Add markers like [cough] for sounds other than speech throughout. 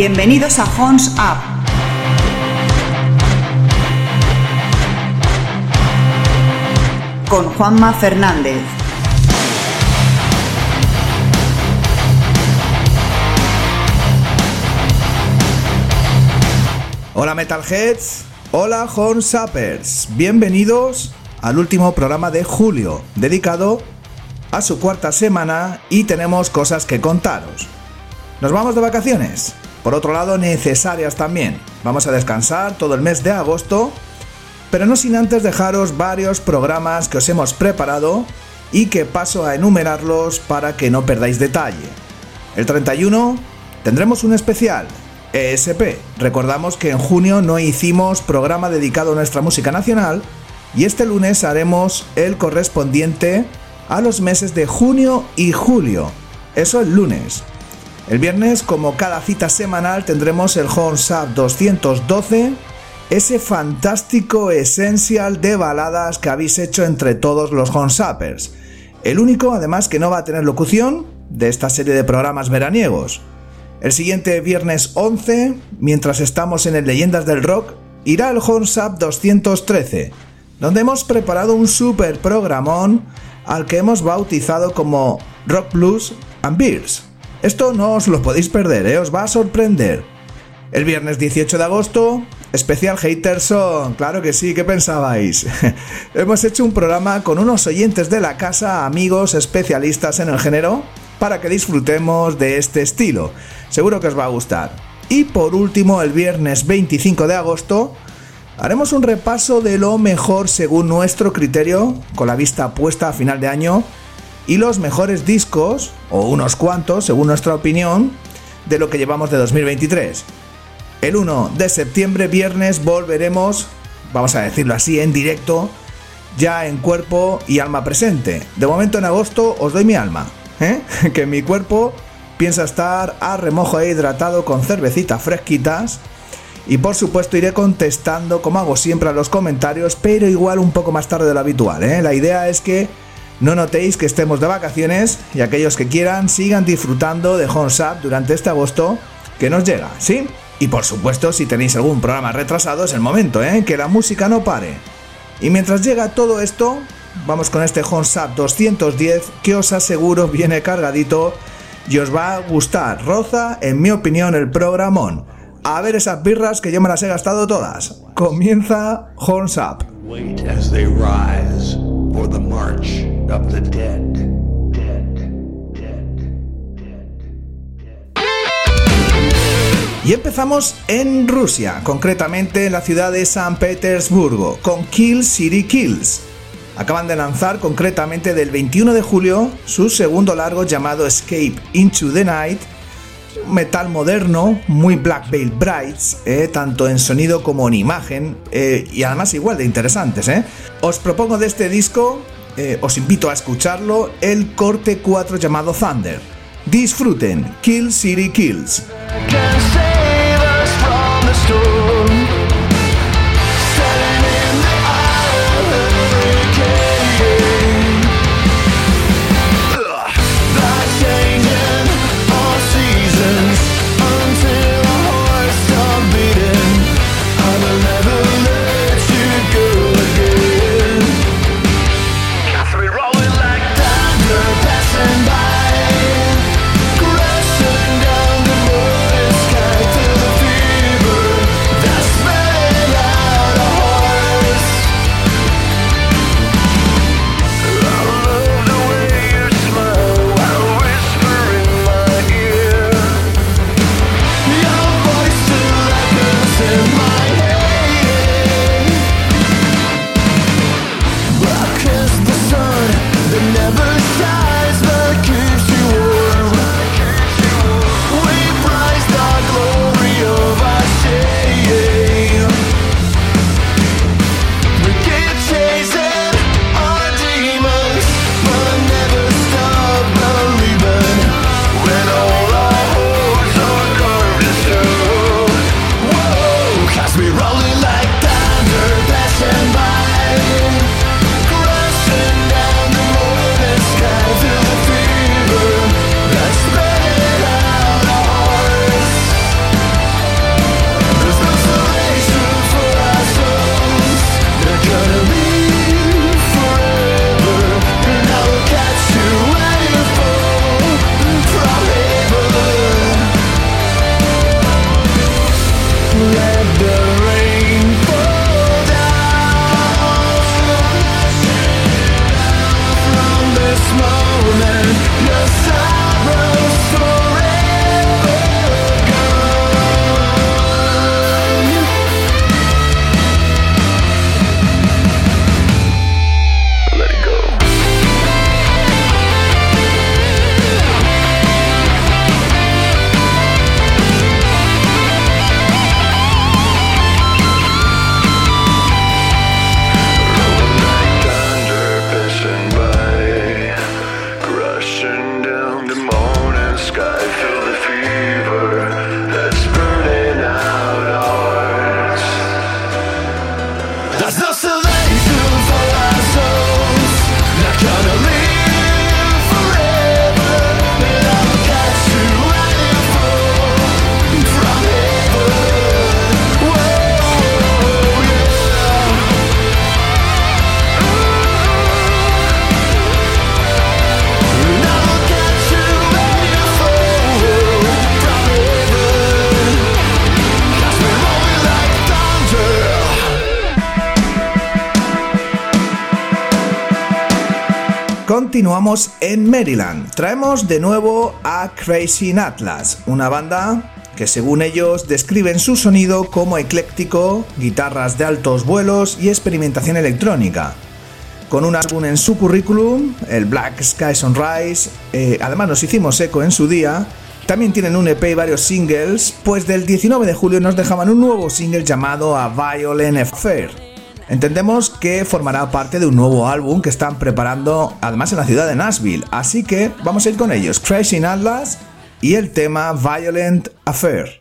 Bienvenidos a Horns Up. Con Juanma Fernández. Hola Metalheads, hola Horns Uppers, bienvenidos al último programa de julio, dedicado a su cuarta semana y tenemos cosas que contaros. ¿Nos vamos de vacaciones? Por otro lado, necesarias también. Vamos a descansar todo el mes de agosto, pero no sin antes dejaros varios programas que os hemos preparado y que paso a enumerarlos para que no perdáis detalle. El 31 tendremos un especial, ESP. Recordamos que en junio no hicimos programa dedicado a nuestra música nacional y este lunes haremos el correspondiente a los meses de junio y julio. Eso el lunes. El viernes, como cada cita semanal, tendremos el Horns Up 212, ese fantástico esencial de baladas que habéis hecho entre todos los Horns Uppers. El único, además, que no va a tener locución de esta serie de programas veraniegos. El siguiente viernes 11, mientras estamos en el Leyendas del Rock, irá el Horns Up 213, donde hemos preparado un super programón al que hemos bautizado como Rock Blues and Beers. Esto no os lo podéis perder, ¿eh? os va a sorprender. El viernes 18 de agosto, especial Haterson, claro que sí, ¿qué pensabais? [laughs] Hemos hecho un programa con unos oyentes de la casa, amigos especialistas en el género, para que disfrutemos de este estilo. Seguro que os va a gustar. Y por último, el viernes 25 de agosto, haremos un repaso de lo mejor según nuestro criterio, con la vista puesta a final de año, y los mejores discos, o unos cuantos, según nuestra opinión, de lo que llevamos de 2023. El 1 de septiembre, viernes, volveremos, vamos a decirlo así, en directo, ya en cuerpo y alma presente. De momento en agosto os doy mi alma, ¿eh? [laughs] que mi cuerpo piensa estar a remojo e hidratado con cervecitas fresquitas. Y por supuesto iré contestando como hago siempre a los comentarios, pero igual un poco más tarde de lo habitual. ¿eh? La idea es que no notéis que estemos de vacaciones y aquellos que quieran sigan disfrutando de Up durante este agosto que nos llega, ¿sí? Y por supuesto, si tenéis algún programa retrasado, es el momento, ¿eh? Que la música no pare. Y mientras llega todo esto, vamos con este Up 210 que os aseguro viene cargadito y os va a gustar. Roza, en mi opinión, el programón. A ver esas birras que yo me las he gastado todas. Comienza Horns Up. Y empezamos en Rusia, concretamente en la ciudad de San Petersburgo, con Kill City Kills. Acaban de lanzar concretamente del 21 de julio su segundo largo llamado Escape into the Night, metal moderno, muy Black Veil Brights, eh, tanto en sonido como en imagen, eh, y además igual de interesantes. Eh. Os propongo de este disco eh, os invito a escucharlo, el corte 4 llamado Thunder. Disfruten, Kill City Kills. Continuamos en Maryland. Traemos de nuevo a Crazy Atlas, una banda que según ellos describen su sonido como ecléctico, guitarras de altos vuelos y experimentación electrónica. Con un álbum en su currículum, el Black Sky Sunrise, eh, además nos hicimos eco en su día, también tienen un EP y varios singles, pues del 19 de julio nos dejaban un nuevo single llamado A Violent Affair. Entendemos que formará parte de un nuevo álbum que están preparando además en la ciudad de Nashville, así que vamos a ir con ellos, Crashing Atlas y el tema Violent Affair.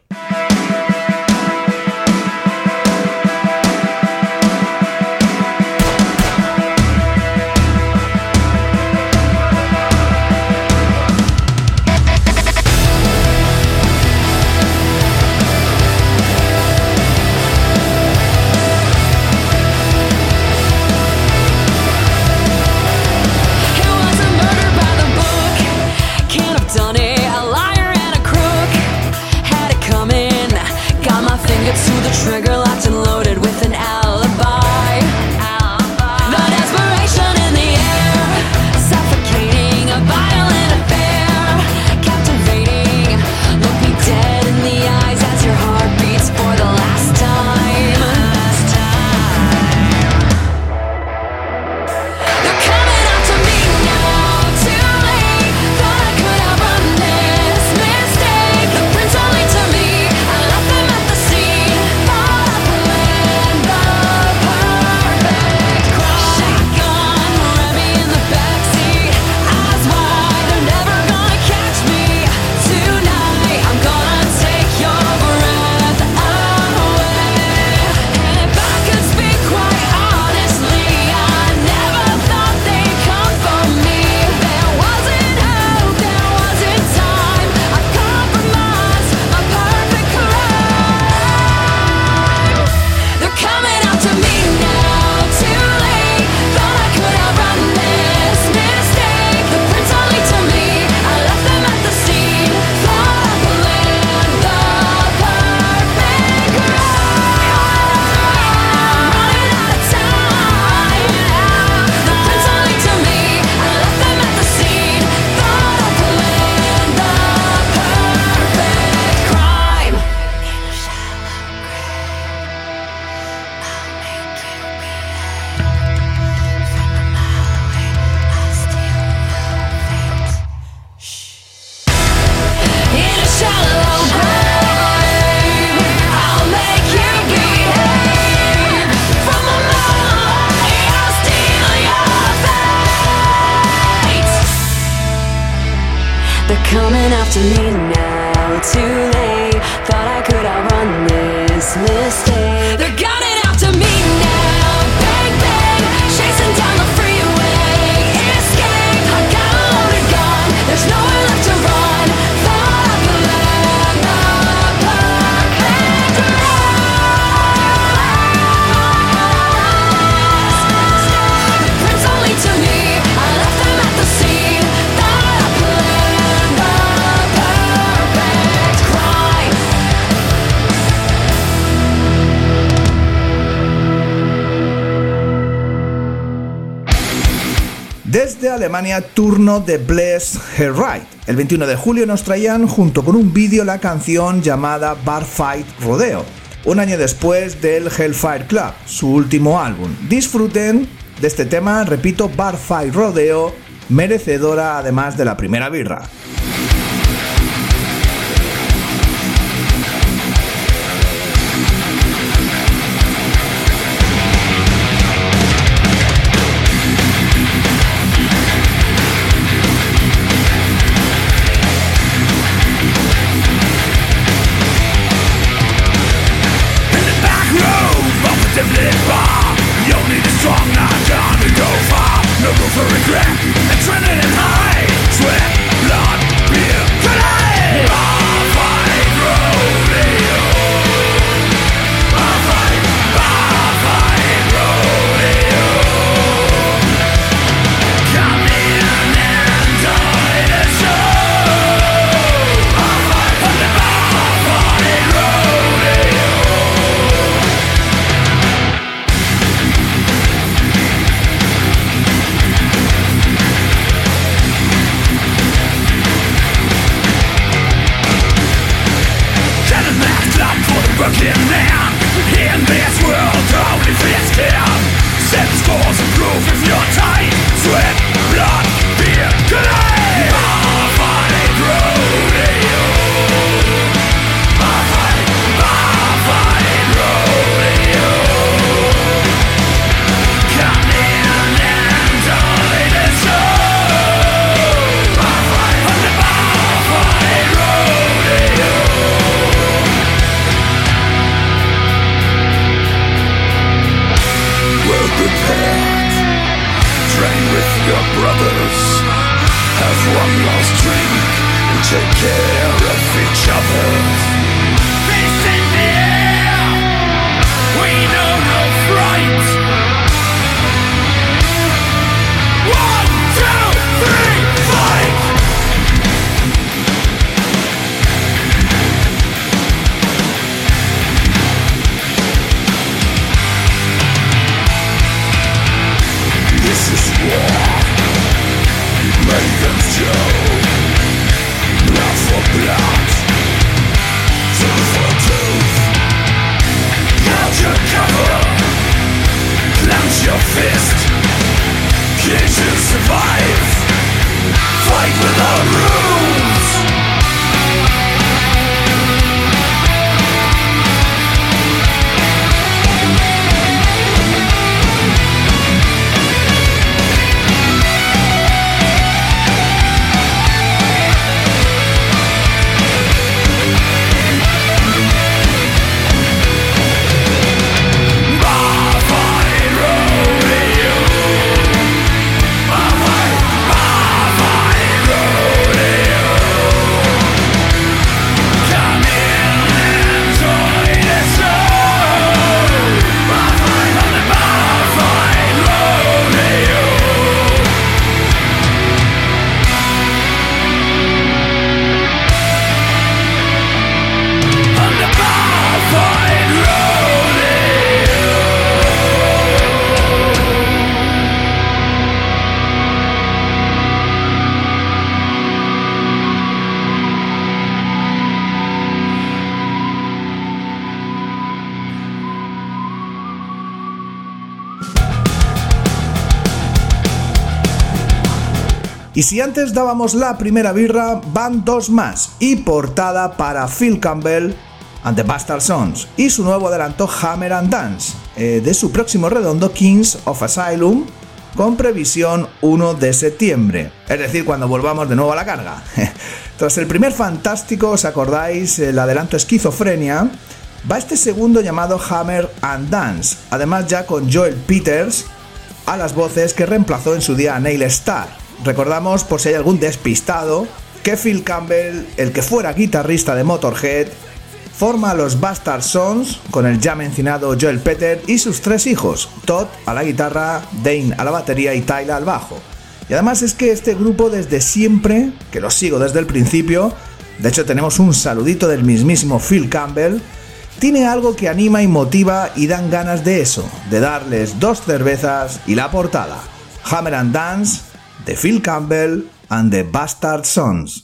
coming after me now. Too late. Thought I could outrun this mistake. They're gunning after me now. Bang bang, chasing down the freeway. Escape. I got a loaded gun. There's nowhere left Alemania turno de Bless Her Right. El 21 de julio nos traían junto con un vídeo la canción llamada Bar Fight Rodeo, un año después del Hellfire Club, su último álbum. Disfruten de este tema, repito, Bar Fight Rodeo, merecedora además de la primera birra. Y si antes dábamos la primera birra, van dos más y portada para Phil Campbell and the Bastard Sons y su nuevo adelanto Hammer and Dance eh, de su próximo redondo Kings of Asylum con previsión 1 de septiembre, es decir, cuando volvamos de nuevo a la carga. [laughs] Tras el primer fantástico, ¿os acordáis? El adelanto Esquizofrenia, va este segundo llamado Hammer and Dance, además ya con Joel Peters a las voces que reemplazó en su día a Neil Starr. Recordamos, por si hay algún despistado, que Phil Campbell, el que fuera guitarrista de Motorhead, forma los Bastard Sons con el ya mencionado Joel Peter y sus tres hijos, Todd a la guitarra, Dane a la batería y Tyler al bajo. Y además es que este grupo desde siempre, que lo sigo desde el principio, de hecho tenemos un saludito del mismísimo Phil Campbell, tiene algo que anima y motiva y dan ganas de eso, de darles dos cervezas y la portada. Hammer and Dance de Phil Campbell and the Bastard Sons.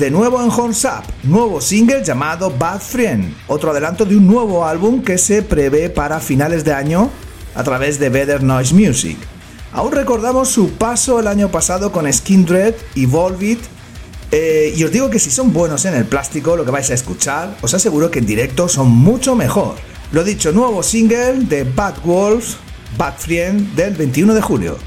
De nuevo en Horns Up, nuevo single llamado Bad Friend, otro adelanto de un nuevo álbum que se prevé para finales de año a través de Better Noise Music. Aún recordamos su paso el año pasado con Skin Dread y Volvit. Eh, y os digo que si son buenos en el plástico, lo que vais a escuchar, os aseguro que en directo son mucho mejor. Lo dicho, nuevo single de Bad Wolves, Bad Friend, del 21 de julio.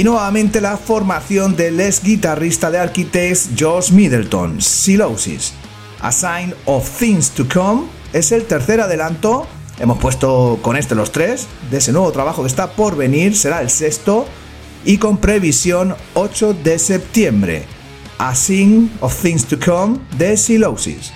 Y nuevamente la formación del ex guitarrista de Architects Josh Middleton, Silosis. A Sign of Things to Come es el tercer adelanto, hemos puesto con este los tres, de ese nuevo trabajo que está por venir, será el sexto y con previsión 8 de septiembre. A Sign of Things to Come de Silosis.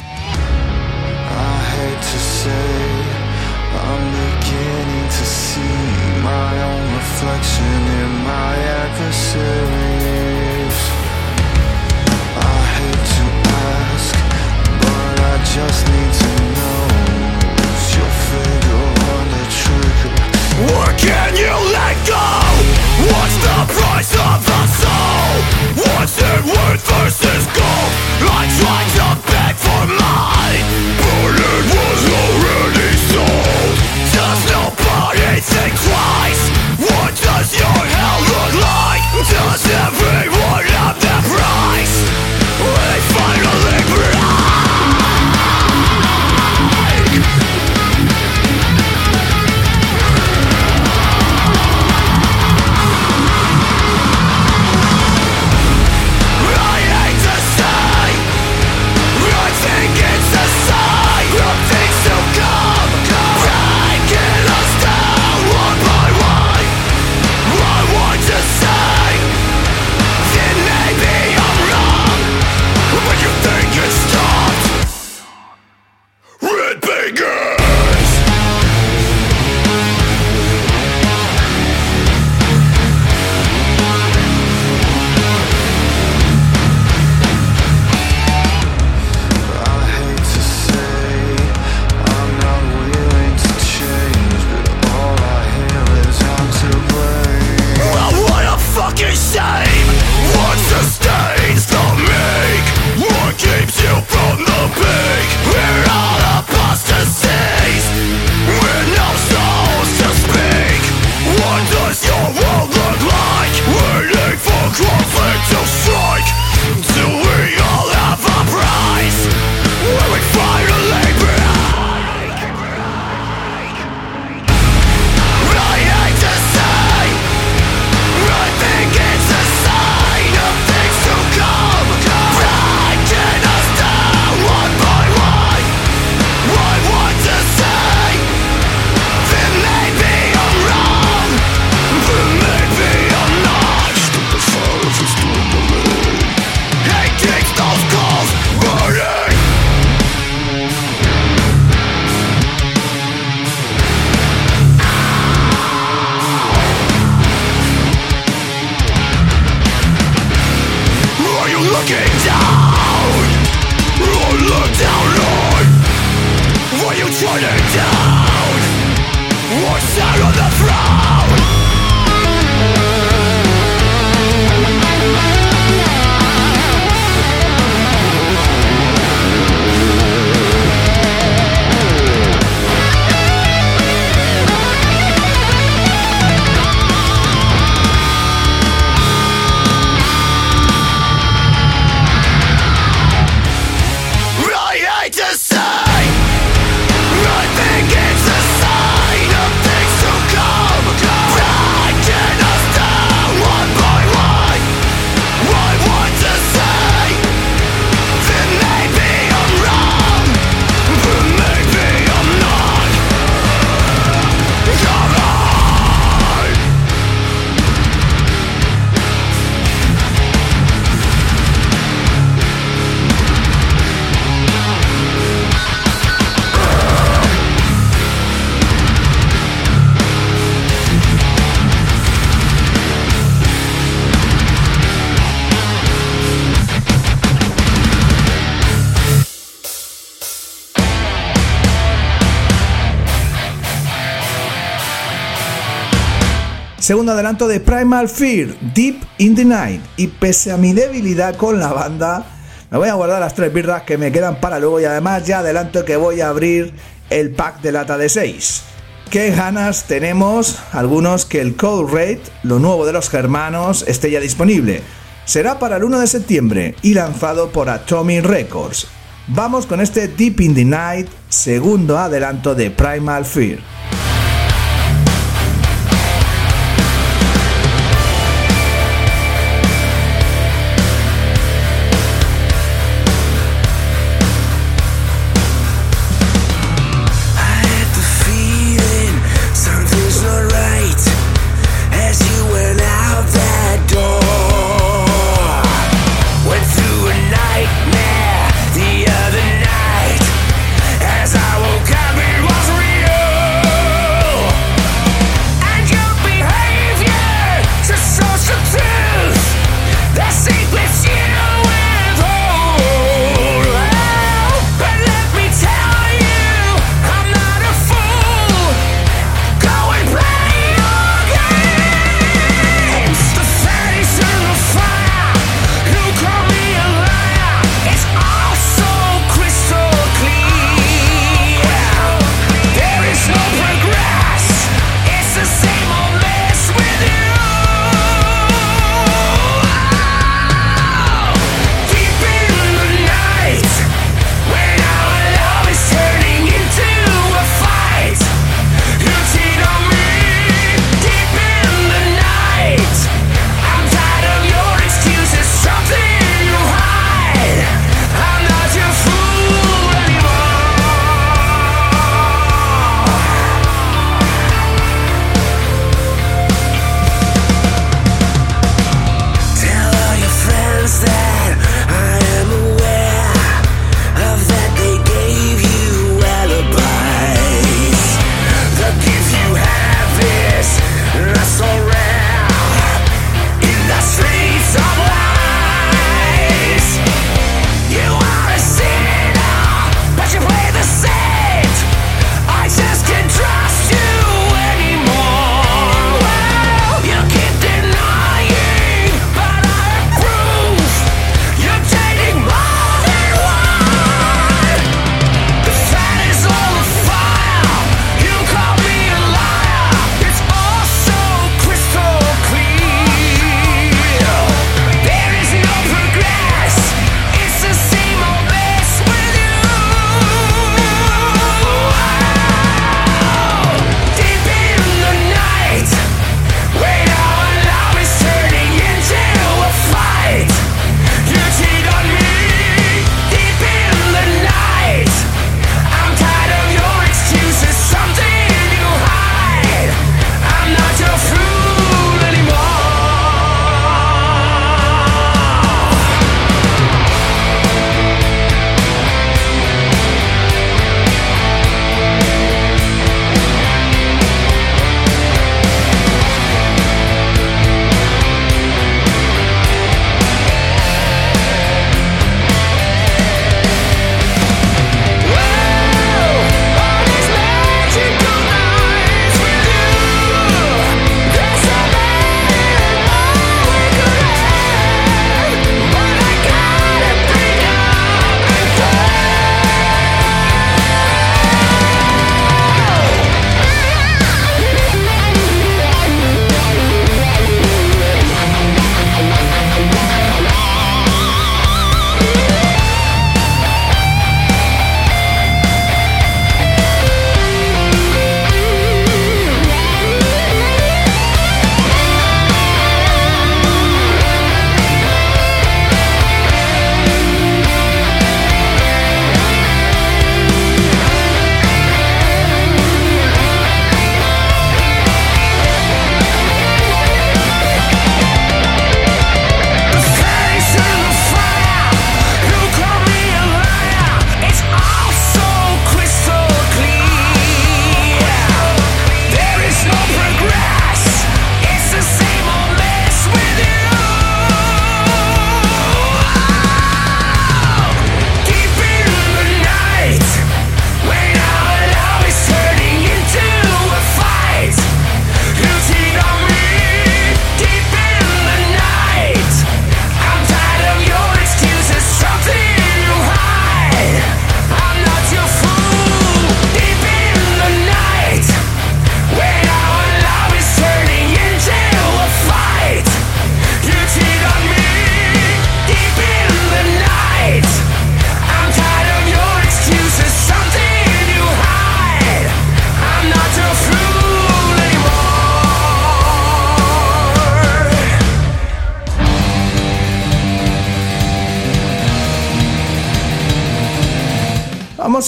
Where can you let go? What's the price of the soul? It worth gold? I tried to beg for mine, but it was already sold. Does nobody think twice? What does your hell look like? Does everyone have that price? If Segundo adelanto de Primal Fear, Deep in the Night. Y pese a mi debilidad con la banda, me voy a guardar las tres birras que me quedan para luego y además ya adelanto que voy a abrir el pack de lata de 6. Qué ganas tenemos algunos que el Cold Rate, lo nuevo de los germanos, esté ya disponible. Será para el 1 de septiembre y lanzado por Atomic Records. Vamos con este Deep in the Night, segundo adelanto de Primal Fear.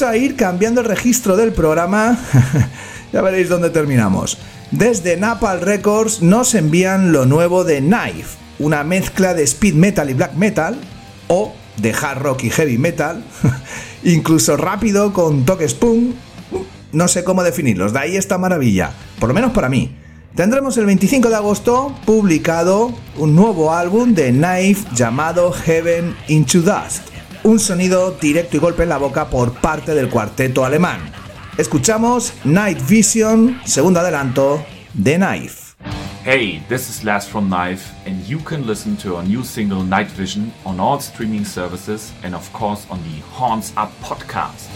A ir cambiando el registro del programa. [laughs] ya veréis dónde terminamos. Desde Napal Records nos envían lo nuevo de Knife, una mezcla de speed metal y black metal, o de hard rock y heavy metal, [laughs] incluso rápido con toques punk. No sé cómo definirlos, de ahí esta maravilla, por lo menos para mí. Tendremos el 25 de agosto publicado un nuevo álbum de Knife llamado Heaven into Dust, un sonido directo y golpe en la boca por parte del cuarteto alemán. Escuchamos Night Vision, segundo adelanto de Knife. Hey, this is Lars from Knife, and you can listen to our new single Night Vision on all streaming services and, of course, on the Horns Up podcast.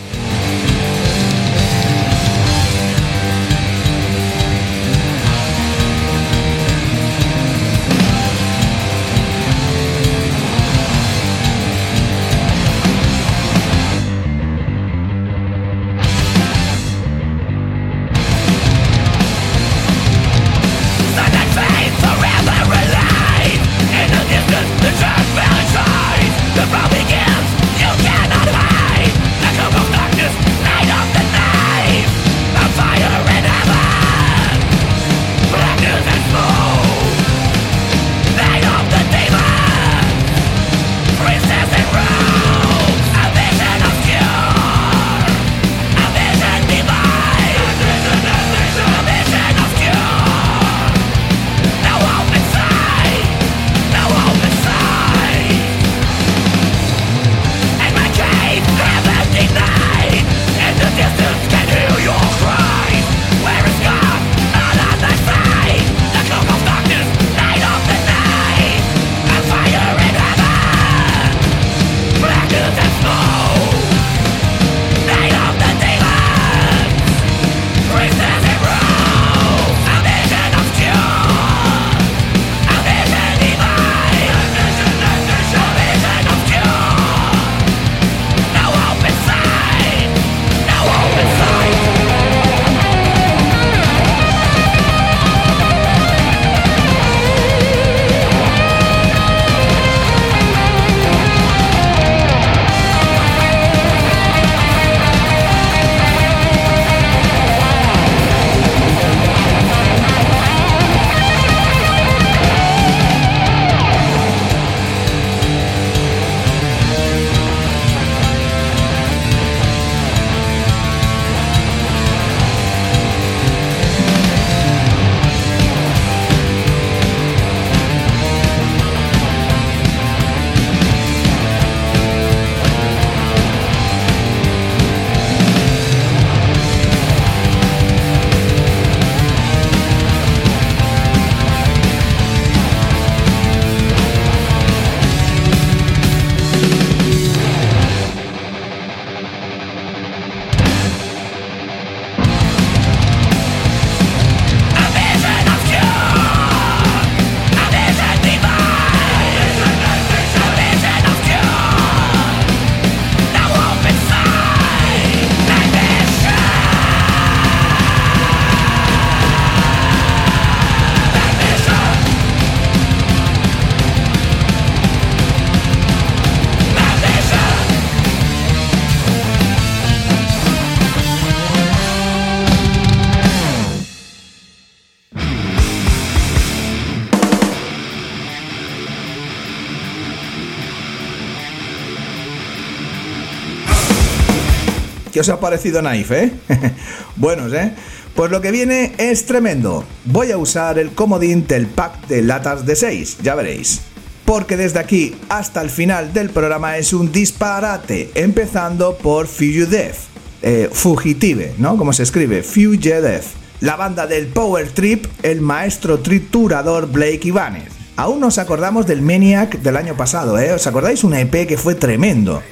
¿Qué os ha parecido Knife, eh? [laughs] Buenos, ¿eh? Pues lo que viene es tremendo. Voy a usar el comodín del pack de latas de 6, ya veréis. Porque desde aquí hasta el final del programa es un disparate, empezando por Fugitive, eh, Fugitive, ¿no? Como se escribe, Fugitive. La banda del Power Trip, el maestro triturador Blake Ibanez. Aún nos acordamos del Maniac del año pasado, ¿eh? ¿Os acordáis? Un EP que fue tremendo.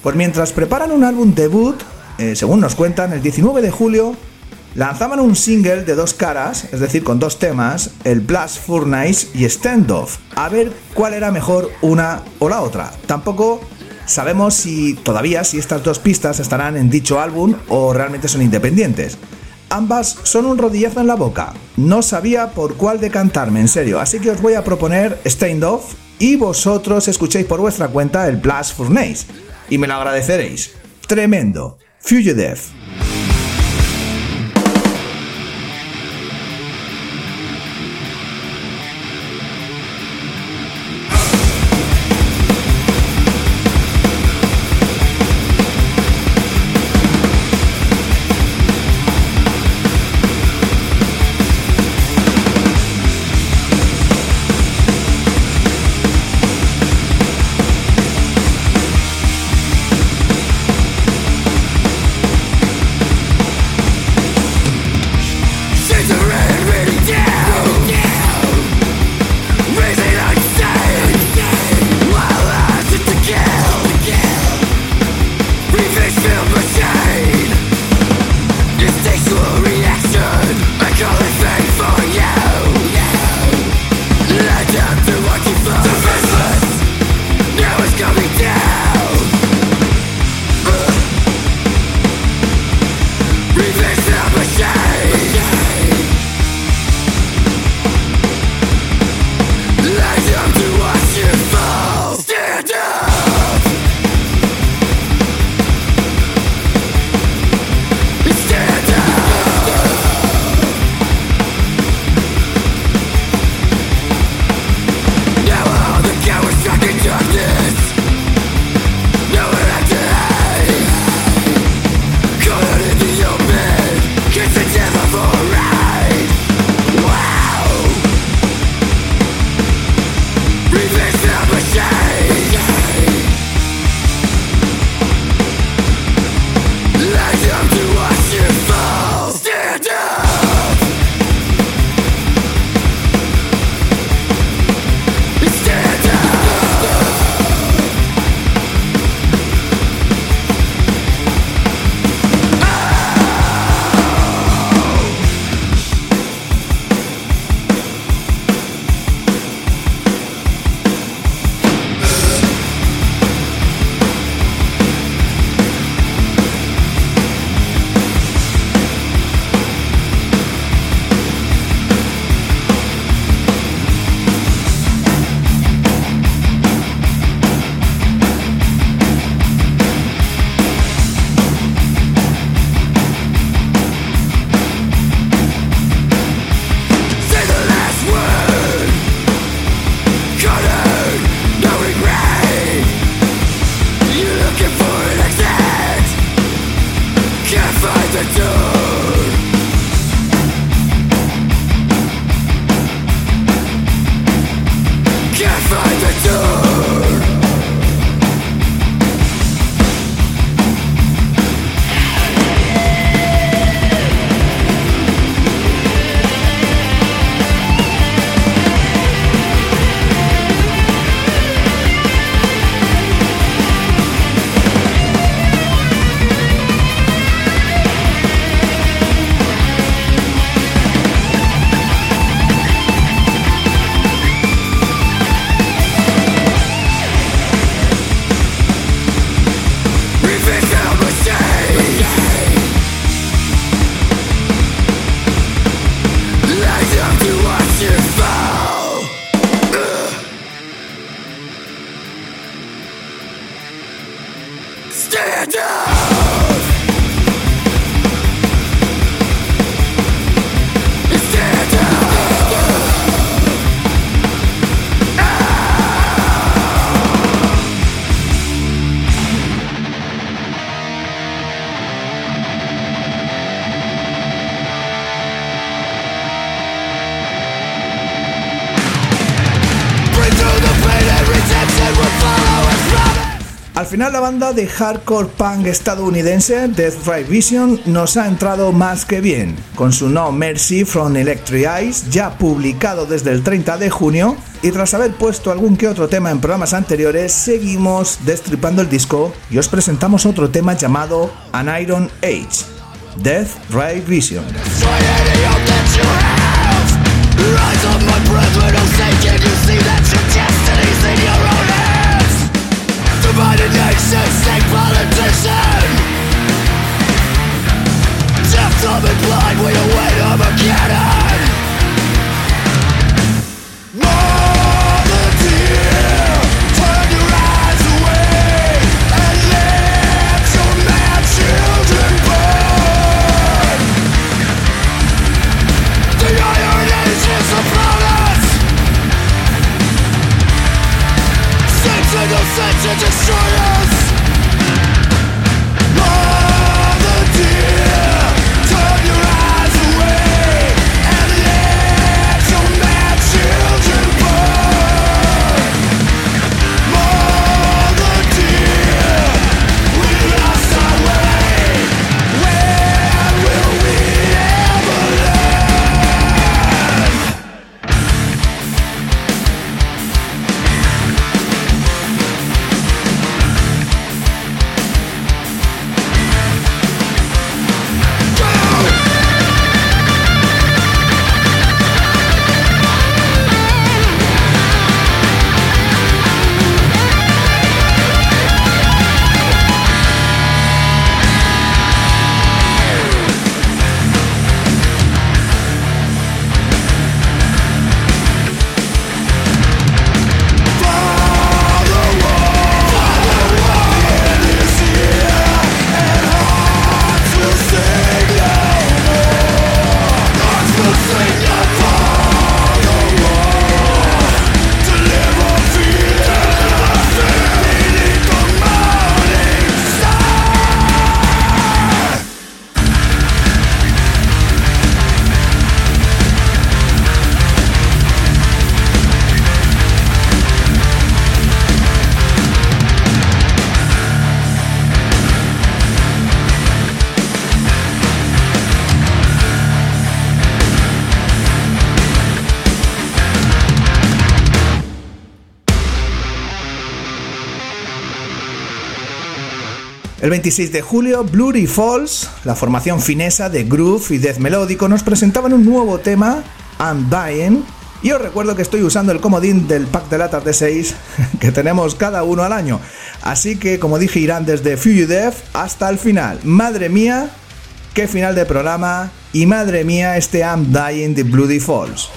Pues mientras preparan un álbum debut, eh, según nos cuentan, el 19 de julio lanzaban un single de dos caras, es decir, con dos temas, el Blast Furnace y Standoff, a ver cuál era mejor una o la otra. Tampoco sabemos si todavía si estas dos pistas estarán en dicho álbum o realmente son independientes. Ambas son un rodillazo en la boca. No sabía por cuál decantarme, en serio, así que os voy a proponer Standoff y vosotros escuchéis por vuestra cuenta el Blast Furnace y me lo agradeceréis. Tremendo. Fugitive. Final la banda de hardcore punk estadounidense Death Right Vision nos ha entrado más que bien, con su No Mercy from Electric Eyes ya publicado desde el 30 de junio y tras haber puesto algún que otro tema en programas anteriores seguimos destripando el disco y os presentamos otro tema llamado An Iron Age, Death Right Vision. State politician. Deaf, dumb and blind, we await Armageddon El 26 de julio, Blurry Falls, la formación finesa de groove y death melódico, nos presentaban un nuevo tema, I'm Dying, y os recuerdo que estoy usando el comodín del pack de latas de 6 [laughs] que tenemos cada uno al año. Así que, como dije, irán desde Death hasta el final. Madre mía, qué final de programa, y madre mía, este I'm Dying de Bloody Falls.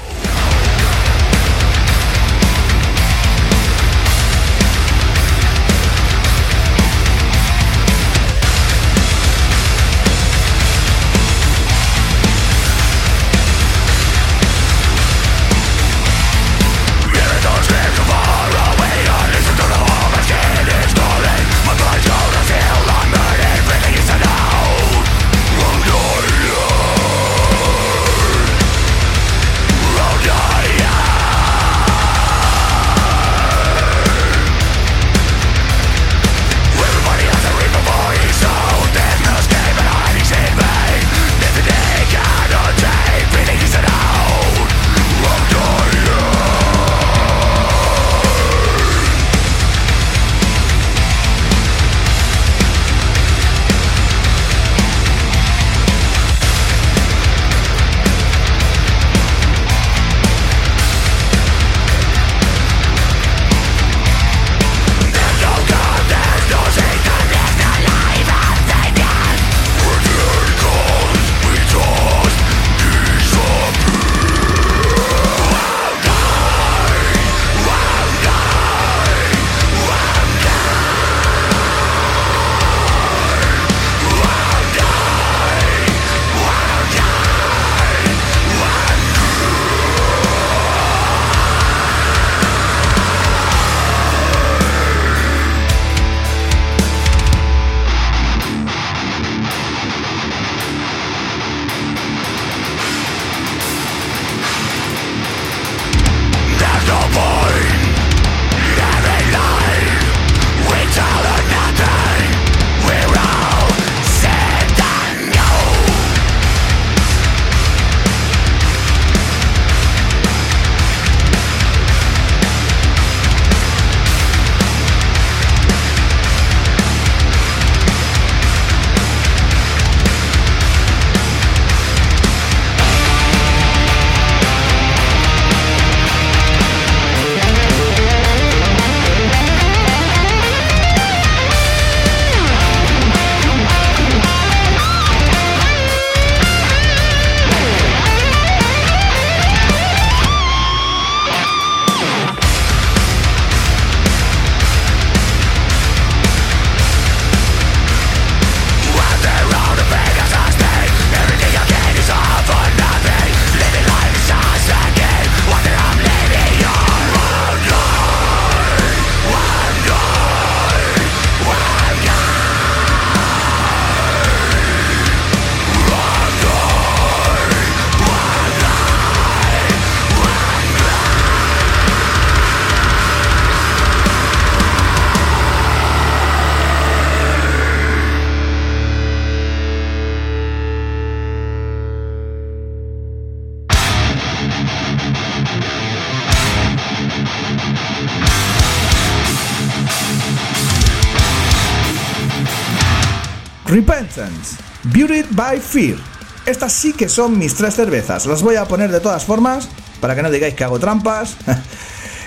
Beauty by Fear. Estas sí que son mis tres cervezas. Las voy a poner de todas formas para que no digáis que hago trampas. [laughs]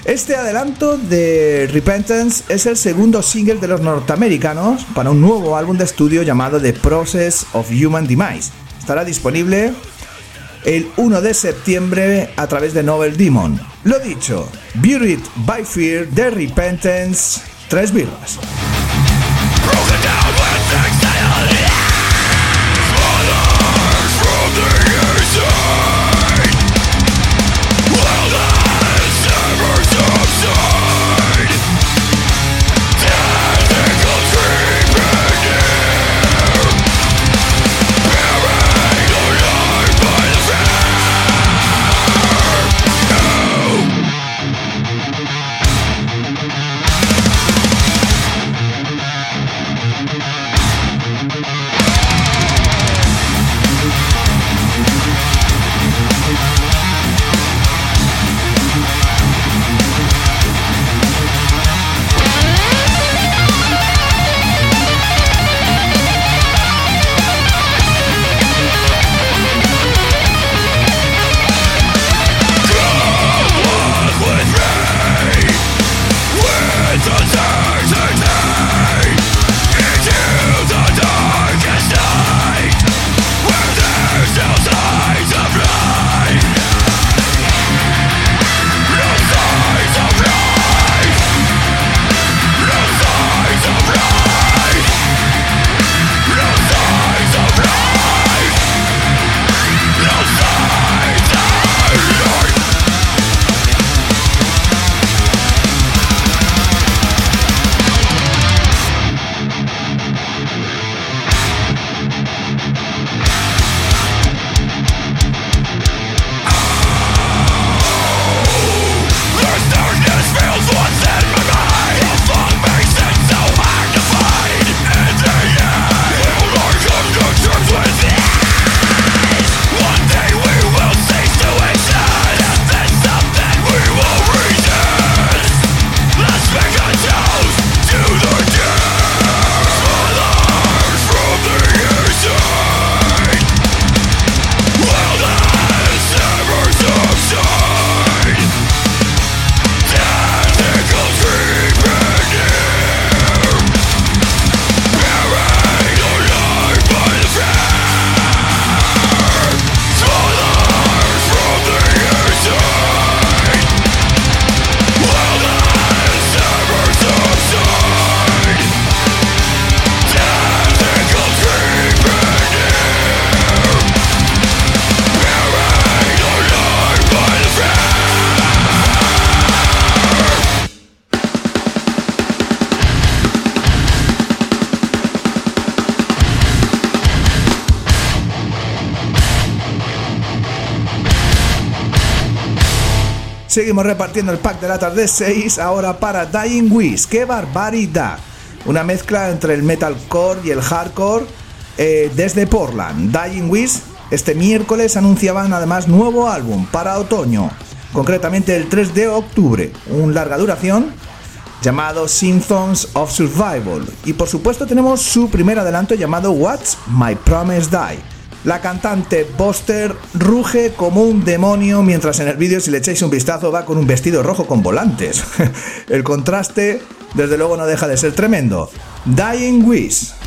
Este adelanto de Repentance es el segundo single de los norteamericanos para un nuevo álbum de estudio llamado The Process of Human Demise. Estará disponible el 1 de septiembre a través de Novel Demon. Lo dicho, Beauty by Fear de Repentance, tres birras. Repartiendo el pack de latas de 6 ahora para Dying Wish. ¡Qué barbaridad! Una mezcla entre el metalcore y el hardcore eh, desde Portland. Dying Wish este miércoles anunciaban además nuevo álbum para otoño, concretamente el 3 de octubre, un larga duración llamado Symphons of Survival. Y por supuesto tenemos su primer adelanto llamado What's My Promise Die la cantante Buster ruge como un demonio mientras en el vídeo, si le echáis un vistazo, va con un vestido rojo con volantes. [laughs] el contraste, desde luego, no deja de ser tremendo. Dying Wish.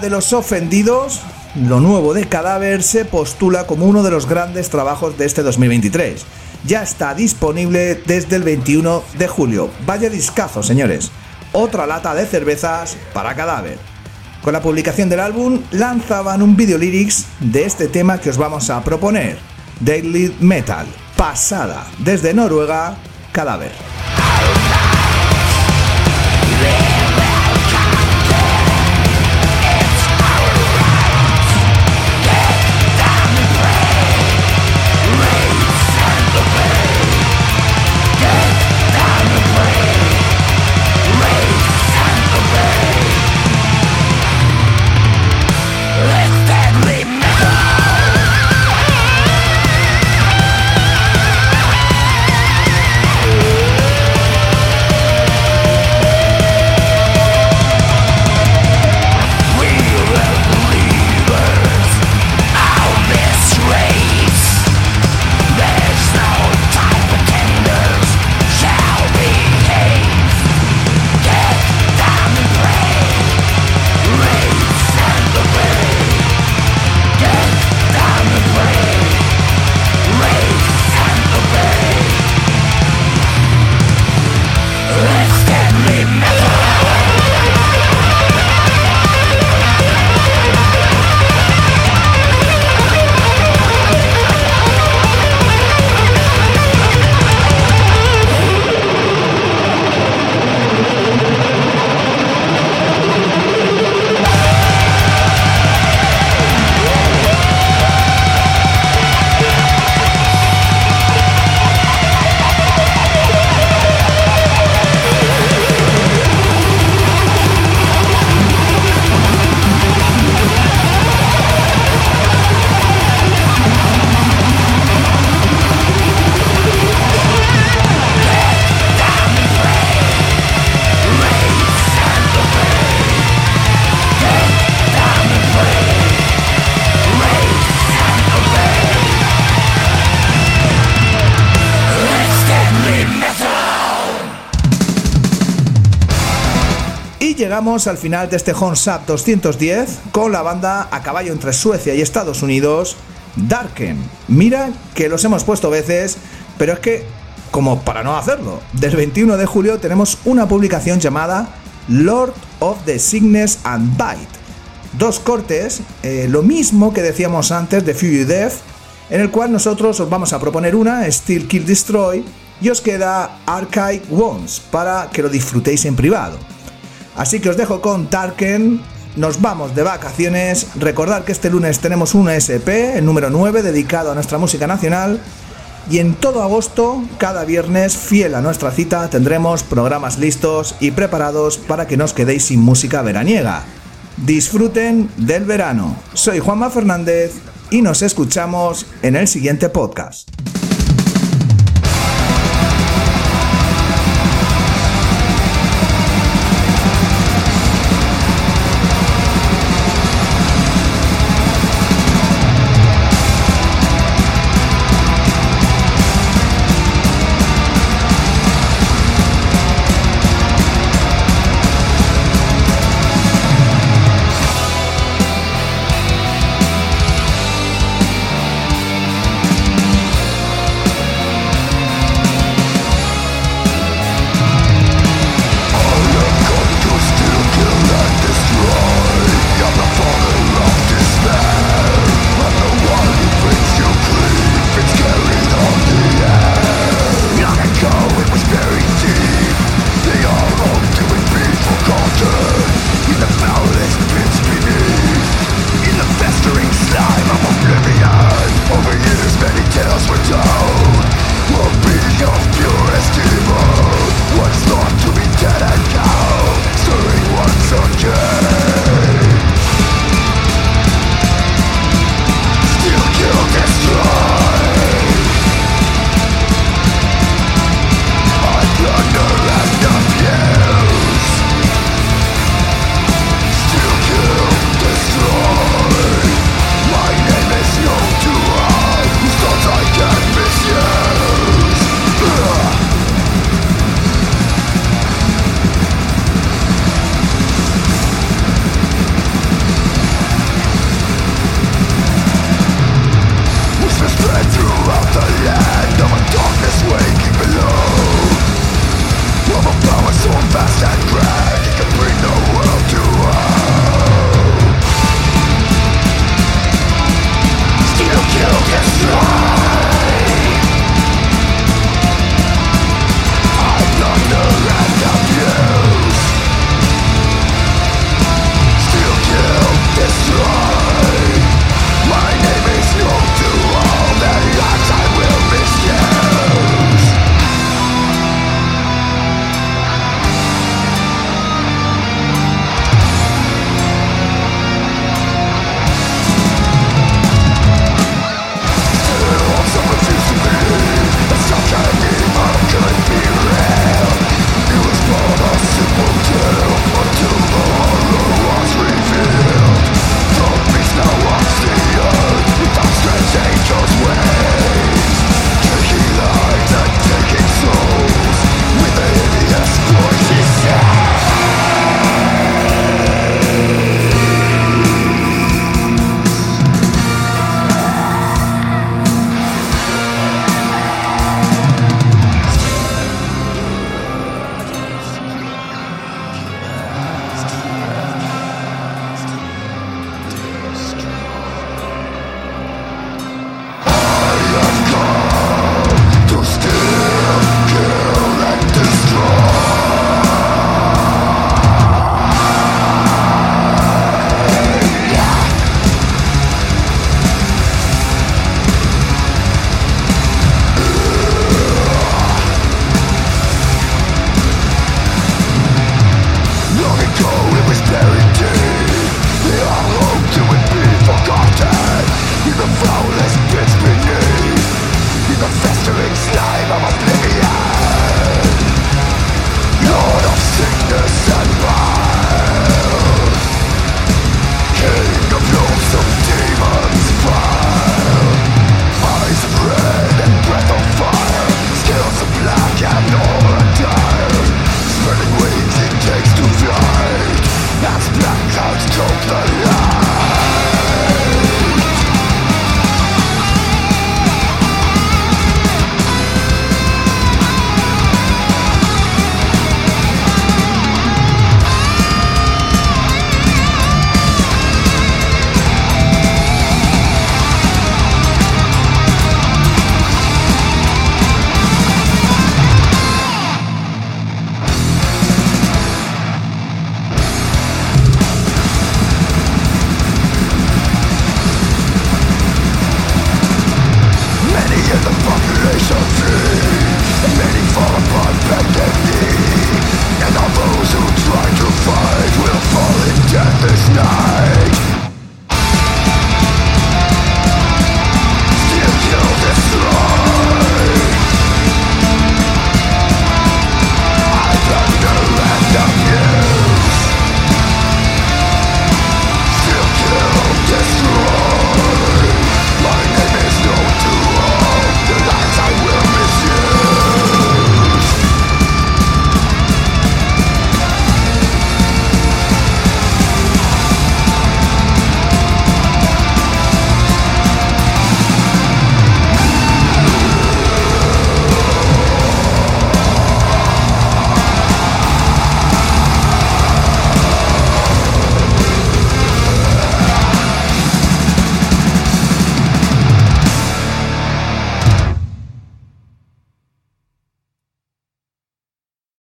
De los ofendidos, lo nuevo de Cadáver se postula como uno de los grandes trabajos de este 2023. Ya está disponible desde el 21 de julio. Vaya discazo, señores. Otra lata de cervezas para Cadáver. Con la publicación del álbum lanzaban un video lyrics de este tema que os vamos a proponer. Daily Metal. Pasada. Desde Noruega, Cadáver. Al final de este Honsap 210 con la banda a caballo entre Suecia y Estados Unidos, Darken. Mira que los hemos puesto veces, pero es que, como para no hacerlo, del 21 de julio tenemos una publicación llamada Lord of the Sickness and Bite. Dos cortes, eh, lo mismo que decíamos antes de Fury Death, en el cual nosotros os vamos a proponer una, Steel Kill Destroy, y os queda Archive Wounds para que lo disfrutéis en privado. Así que os dejo con Tarken, nos vamos de vacaciones, recordad que este lunes tenemos un SP, el número 9, dedicado a nuestra música nacional, y en todo agosto, cada viernes, fiel a nuestra cita, tendremos programas listos y preparados para que no os quedéis sin música veraniega. Disfruten del verano. Soy Juanma Fernández y nos escuchamos en el siguiente podcast.